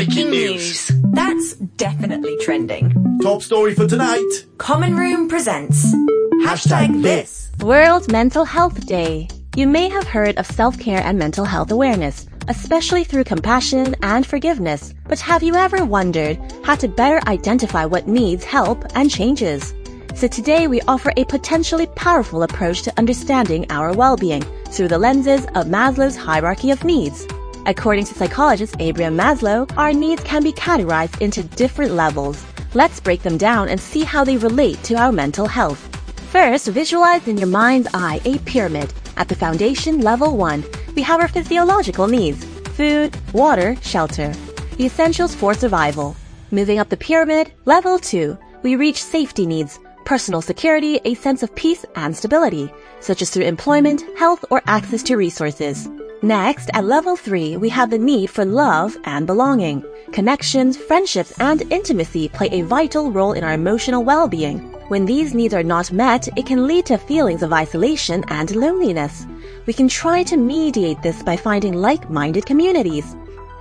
Breaking news. That's definitely trending. Top story for tonight. Common Room presents Hashtag this. World Mental Health Day. You may have heard of self-care and mental health awareness, especially through compassion and forgiveness. But have you ever wondered how to better identify what needs help and changes? So today we offer a potentially powerful approach to understanding our well-being through the lenses of Maslow's hierarchy of needs. According to psychologist Abraham Maslow, our needs can be categorized into different levels. Let's break them down and see how they relate to our mental health. First, visualize in your mind's eye a pyramid. At the foundation, level 1, we have our physiological needs food, water, shelter, the essentials for survival. Moving up the pyramid, level 2, we reach safety needs personal security, a sense of peace and stability, such as through employment, health, or access to resources. Next, at level 3, we have the need for love and belonging. Connections, friendships, and intimacy play a vital role in our emotional well-being. When these needs are not met, it can lead to feelings of isolation and loneliness. We can try to mediate this by finding like-minded communities.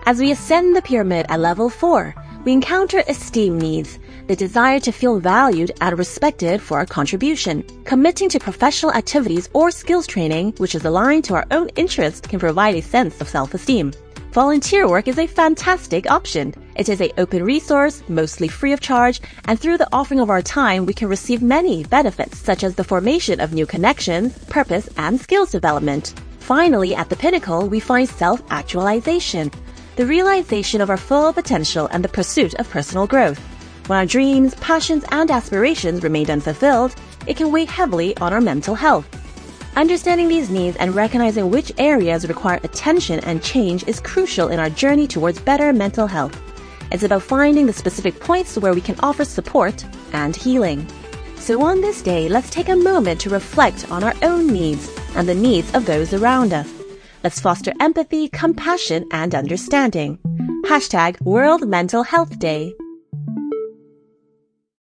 As we ascend the pyramid at level 4, we encounter esteem needs, the desire to feel valued and respected for our contribution. Committing to professional activities or skills training, which is aligned to our own interests can provide a sense of self-esteem. Volunteer work is a fantastic option. It is a open resource, mostly free of charge, and through the offering of our time, we can receive many benefits such as the formation of new connections, purpose, and skills development. Finally, at the pinnacle, we find self-actualization, the realization of our full potential and the pursuit of personal growth. When our dreams, passions, and aspirations remain unfulfilled, it can weigh heavily on our mental health. Understanding these needs and recognizing which areas require attention and change is crucial in our journey towards better mental health. It's about finding the specific points where we can offer support and healing. So on this day, let's take a moment to reflect on our own needs and the needs of those around us. Let's foster empathy, compassion, and understanding. Hashtag World Mental Health Day.